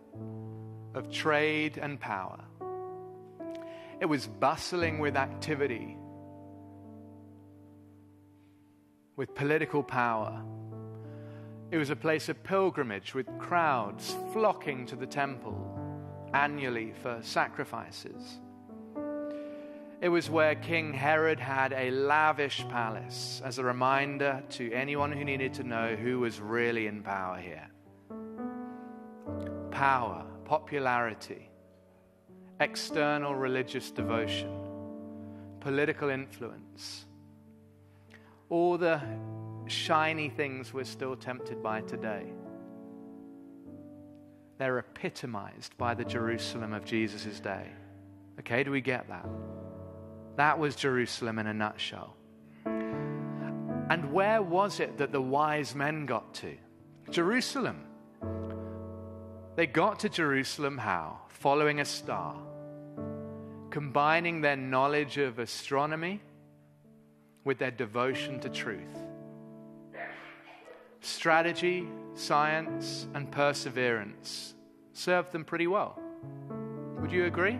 of trade and power. It was bustling with activity, with political power. It was a place of pilgrimage with crowds flocking to the temple annually for sacrifices. It was where King Herod had a lavish palace as a reminder to anyone who needed to know who was really in power here. Power popularity, external religious devotion, political influence, all the shiny things we're still tempted by today. They're epitomized by the Jerusalem of Jesus' day. Okay, do we get that? That was Jerusalem in a nutshell. And where was it that the wise men got to? Jerusalem. They got to Jerusalem how? Following a star, combining their knowledge of astronomy with their devotion to truth. Strategy, science, and perseverance served them pretty well. Would you agree?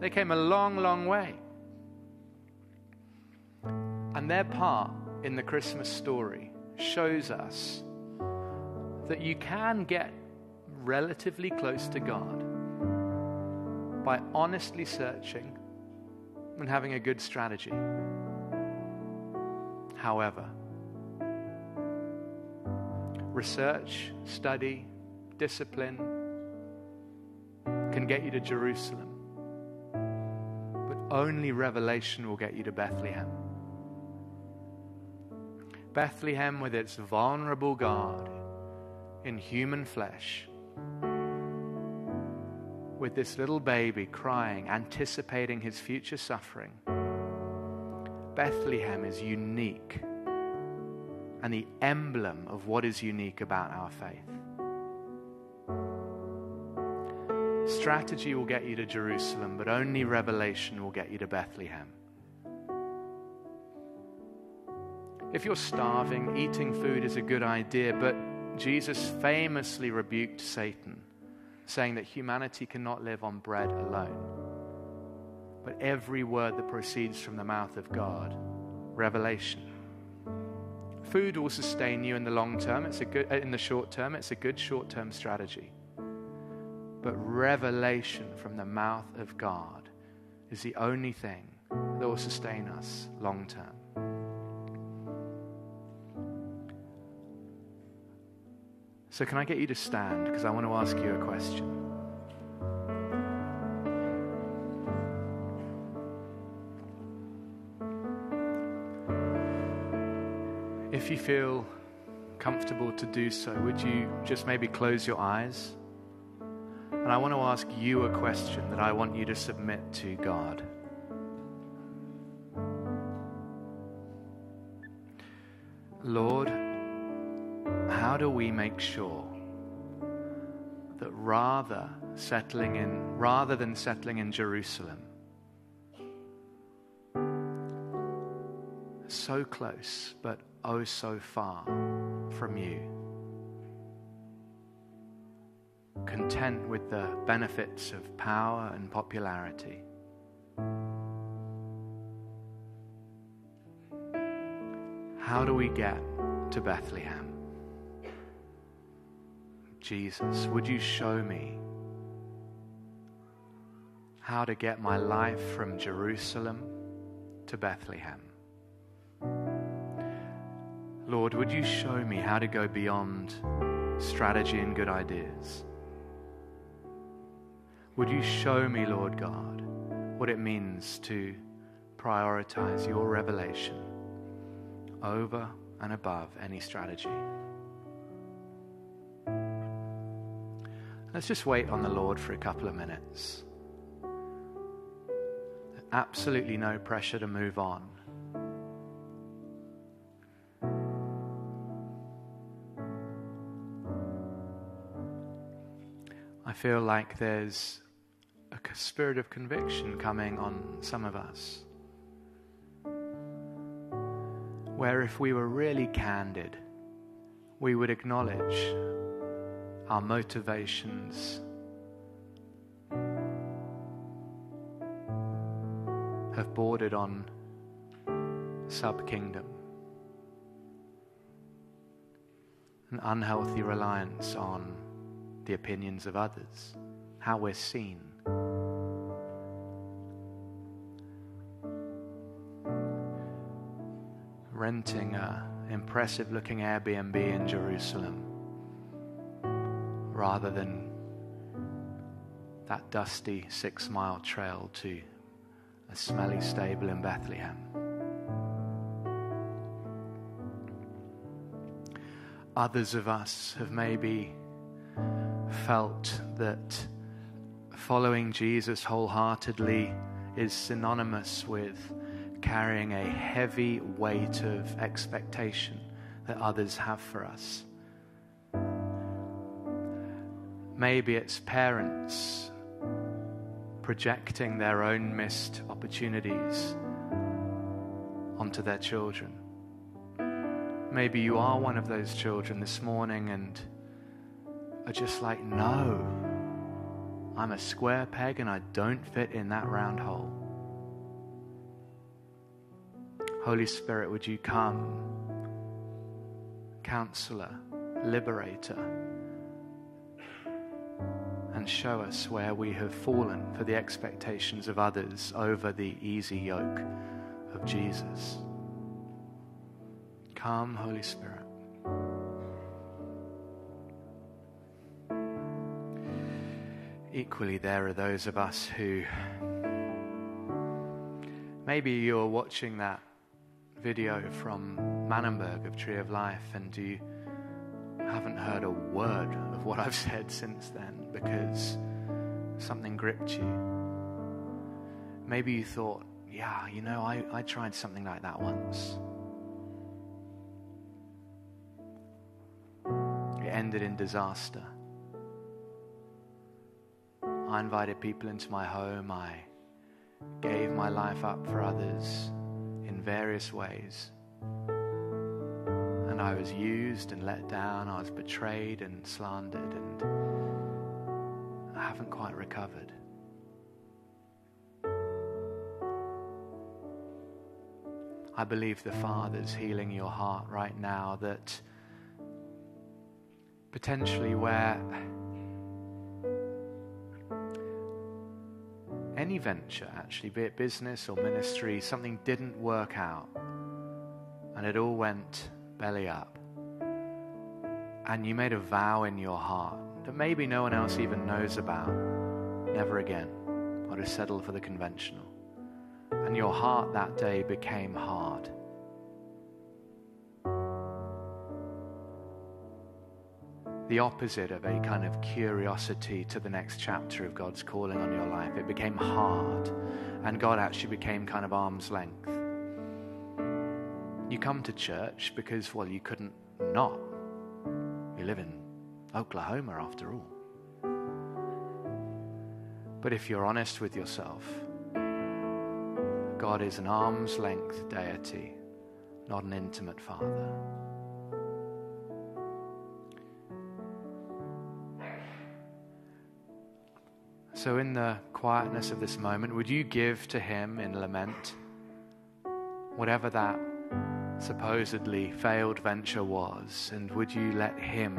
They came a long, long way. And their part in the Christmas story shows us that you can get relatively close to God by honestly searching and having a good strategy. However, research, study, discipline can get you to Jerusalem, but only revelation will get you to Bethlehem. Bethlehem, with its vulnerable God in human flesh, with this little baby crying, anticipating his future suffering. Bethlehem is unique and the emblem of what is unique about our faith. Strategy will get you to Jerusalem, but only revelation will get you to Bethlehem. If you're starving, eating food is a good idea, but Jesus famously rebuked Satan, saying that humanity cannot live on bread alone, but every word that proceeds from the mouth of God, revelation. Food will sustain you in the long term, it's a good uh, in the short term, it's a good short-term strategy. But revelation from the mouth of God is the only thing that will sustain us long term. So, can I get you to stand? Because I want to ask you a question. If you feel comfortable to do so, would you just maybe close your eyes? And I want to ask you a question that I want you to submit to God. Lord, do we make sure that rather settling in rather than settling in Jerusalem so close but oh so far from you content with the benefits of power and popularity how do we get to Bethlehem Jesus, would you show me how to get my life from Jerusalem to Bethlehem? Lord, would you show me how to go beyond strategy and good ideas? Would you show me, Lord God, what it means to prioritize your revelation over and above any strategy? Let's just wait on the Lord for a couple of minutes. Absolutely no pressure to move on. I feel like there's a spirit of conviction coming on some of us. Where if we were really candid, we would acknowledge our motivations. Have bordered on sub kingdom, an unhealthy reliance on the opinions of others, how we're seen. Renting an impressive looking Airbnb in Jerusalem rather than that dusty six mile trail to a smelly stable in Bethlehem. Others of us have maybe felt that following Jesus wholeheartedly is synonymous with carrying a heavy weight of expectation that others have for us. Maybe it's parents projecting their own missed opportunities onto their children. Maybe you are one of those children this morning and are just like, no, I'm a square peg and I don't fit in that round hole. Holy Spirit, would you come, counselor, liberator, show us where we have fallen for the expectations of others over the easy yoke of Jesus. Come, Holy Spirit. Equally, there are those of us who maybe you're watching that video from Manenberg of Tree of Life and you haven't heard a word of what I've said since then because something gripped you. Maybe you thought, yeah, you know, I, I tried something like that once. It ended in disaster. I invited people into my home. I gave my life up for others in various ways. And I was used and let down. I was betrayed and slandered, and I haven't quite recovered. I believe the Father's healing your heart right now that potentially where any venture, actually, be it business or ministry, something didn't work out and it all went belly up. And you made a vow in your heart that maybe no one else even knows about. Never again. I'll just settle for the conventional. And your heart that day became hard. the opposite of a kind of curiosity to the next chapter of God's calling on your life. It became hard, and God actually became kind of arm's length. You come to church because, well, you couldn't not. You live in Oklahoma after all. But if you're honest with yourself, God is an arm's length deity, not an intimate father. So, in the quietness of this moment, would you give to Him in lament whatever that supposedly failed venture was? And would you let Him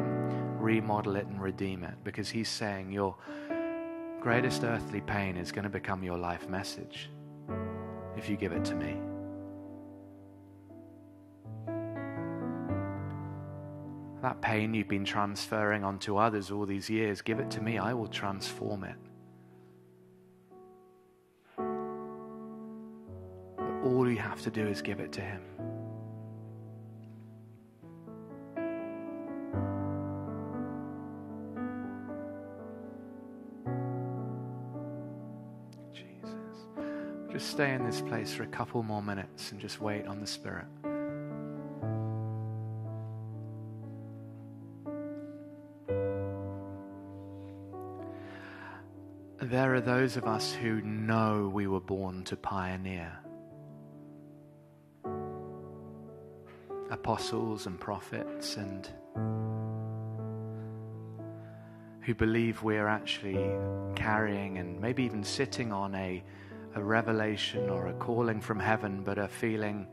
remodel it and redeem it? Because He's saying your greatest earthly pain is going to become your life message if you give it to me. That pain you've been transferring onto others all these years, give it to me. I will transform it. But all you have to do is give it to Him. Stay in this place for a couple more minutes and just wait on the Spirit. There are those of us who know we were born to pioneer. apostles and prophets and who believe we're actually carrying and maybe even sitting on a, a revelation or a calling from heaven, but are feeling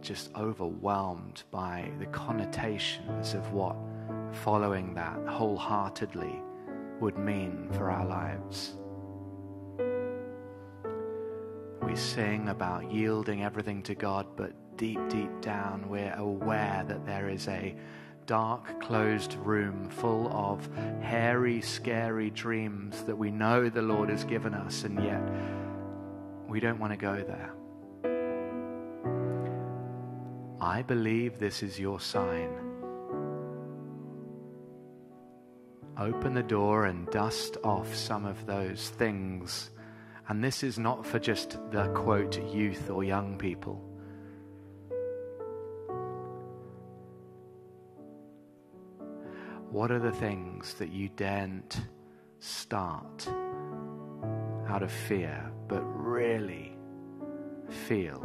just overwhelmed by the connotations of what following that wholeheartedly would mean for our lives. We sing about yielding everything to God, but deep, deep down, we're aware that there is a dark, closed room full of hairy, scary dreams that we know the Lord has given us, and yet we don't want to go there. I believe this is your sign. Open the door and dust off some of those things and this is not for just the quote youth or young people. What are the things that you daren't start out of fear, but really feel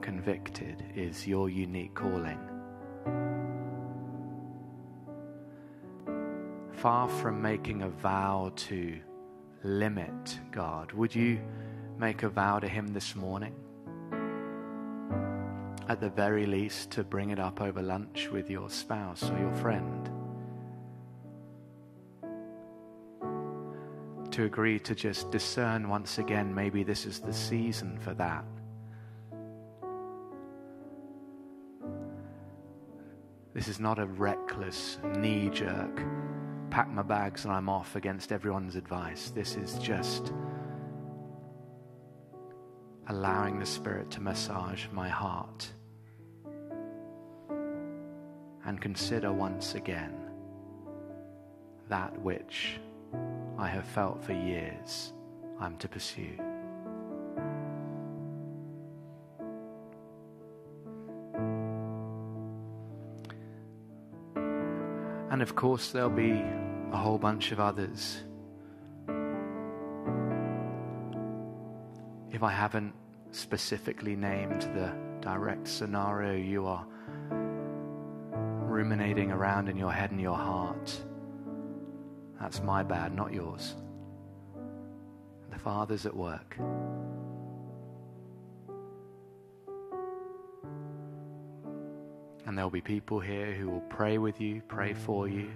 convicted is your unique calling? Far from making a vow to limit God. Would you make a vow to Him this morning? at the very least, to bring it up over lunch with your spouse or your friend. To agree to just discern once again, maybe this is the season for that. This is not a reckless, knee jerk, pack my bags and I'm off against everyone's advice. This is just allowing the Spirit to massage my heart and consider once again that which I have felt for years I'm to pursue. And of course, there'll be a whole bunch of others. If I haven't specifically named the direct scenario you are ruminating around in your head and your heart, that's my bad, not yours. The Father's at work. And there'll be people here who will pray with you, pray for you.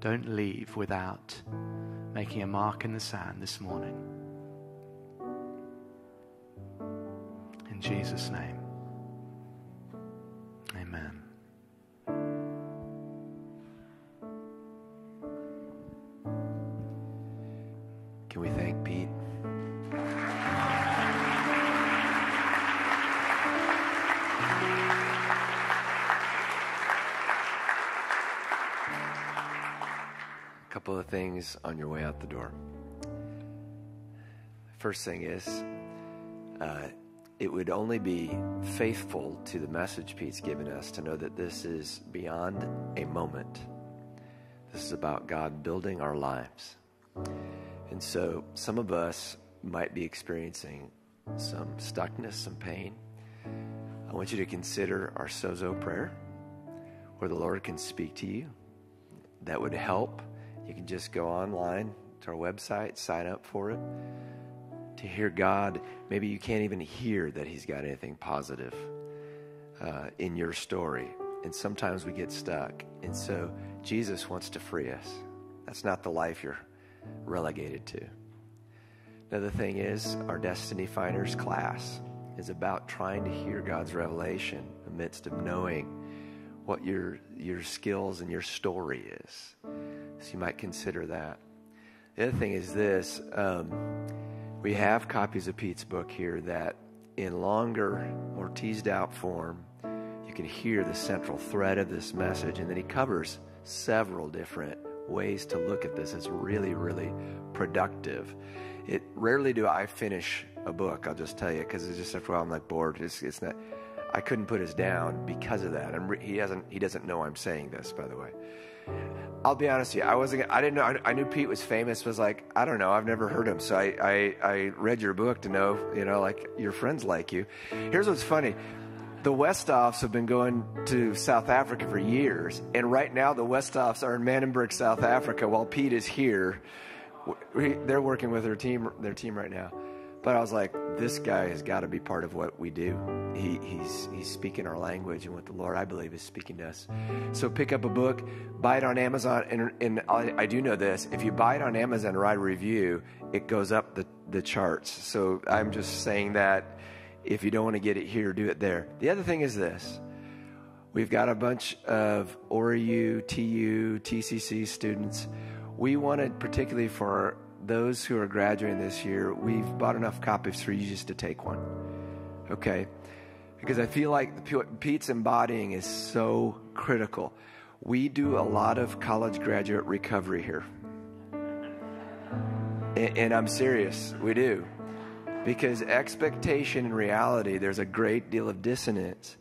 Don't leave without making a mark in the sand this morning. In Jesus' name. Things on your way out the door. First thing is, uh, it would only be faithful to the message Pete's given us to know that this is beyond a moment. This is about God building our lives. And so some of us might be experiencing some stuckness, some pain. I want you to consider our sozo prayer where the Lord can speak to you. That would help. You can just go online to our website, sign up for it. To hear God, maybe you can't even hear that He's got anything positive uh, in your story. And sometimes we get stuck. And so Jesus wants to free us. That's not the life you're relegated to. Another thing is, our Destiny Finders class is about trying to hear God's revelation amidst of knowing what your your skills and your story is. So you might consider that. The other thing is this: um, we have copies of Pete's book here that, in longer, more teased out form, you can hear the central thread of this message, and then he covers several different ways to look at this. It's really, really productive. It rarely do I finish a book. I'll just tell you because it's just after a while I'm like bored. It's, it's not. I couldn't put his down because of that. And he hasn't. He doesn't know I'm saying this, by the way. I'll be honest with you. I wasn't. I didn't know. I, knew Pete was famous. Was like I don't know. I've never heard him. So I, I I read your book to know. You know, like your friends like you. Here's what's funny. The Westoffs have been going to South Africa for years, and right now the Westoffs are in Manenberg, South Africa, while Pete is here. They're working with their team, their team right now. But I was like, this guy has got to be part of what we do. He, he's he's speaking our language and what the Lord, I believe, is speaking to us. So pick up a book, buy it on Amazon, and, and I, I do know this: if you buy it on Amazon, write a review, it goes up the the charts. So I'm just saying that if you don't want to get it here, do it there. The other thing is this. We've got a bunch of ORU, TU, TCC students. We wanted, particularly for those who are graduating this year, we've bought enough copies for you just to take one. Okay? Because I feel like Pete's embodying is so critical. We do a lot of college graduate recovery here. And, and I'm serious, we do. Because expectation and reality, there's a great deal of dissonance.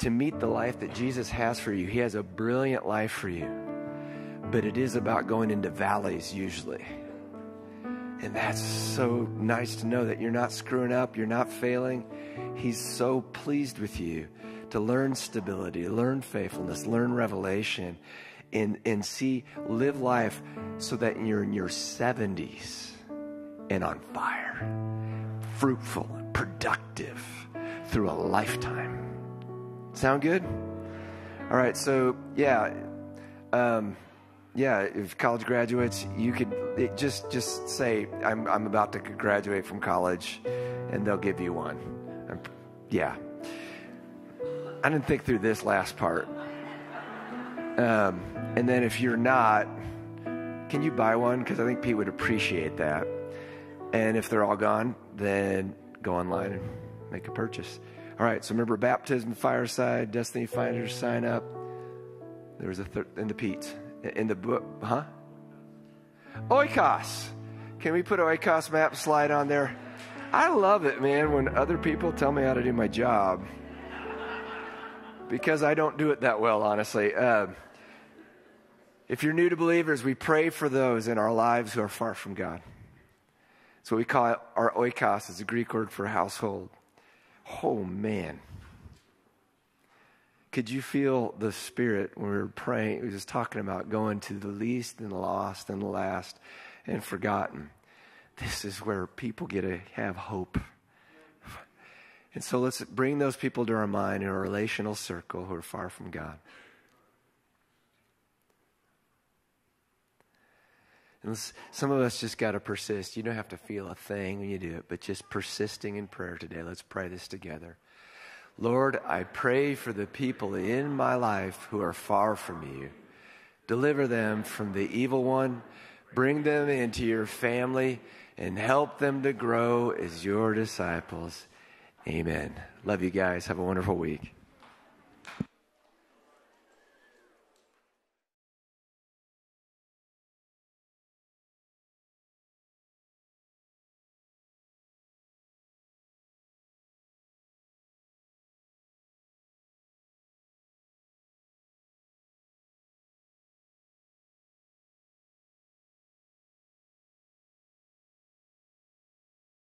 To meet the life that Jesus has for you, He has a brilliant life for you. But it is about going into valleys usually. And that's so nice to know that you're not screwing up, you're not failing. He's so pleased with you to learn stability, learn faithfulness, learn revelation, and, and see, live life so that you're in your 70s and on fire, fruitful, productive through a lifetime. Sound good? All right, so yeah, um, yeah. If college graduates, you could just just say I'm I'm about to graduate from college, and they'll give you one. Um, yeah. I didn't think through this last part. Um, and then if you're not, can you buy one? Because I think Pete would appreciate that. And if they're all gone, then go online and make a purchase. All right, so remember baptism, fireside, destiny finders, sign up. There was a third in the Pete in the book, huh? Oikos. Can we put Oikos map slide on there? I love it, man, when other people tell me how to do my job because I don't do it that well, honestly. Uh, if you're new to believers, we pray for those in our lives who are far from God. What we call it our oikos, is a Greek word for household. Oh, man. Could you feel the Spirit when we were praying? We was talking about going to the least and the lost and the last and forgotten. This is where people get to have hope. And so let's bring those people to our mind in a relational circle who are far from God. And some of us just got to persist. You don't have to feel a thing when you do it, but just persisting in prayer today. Let's pray this together. Lord, I pray for the people in my life who are far from you. Deliver them from the evil one, bring them into your family, and help them to grow as your disciples. Amen. Love you guys. Have a wonderful week.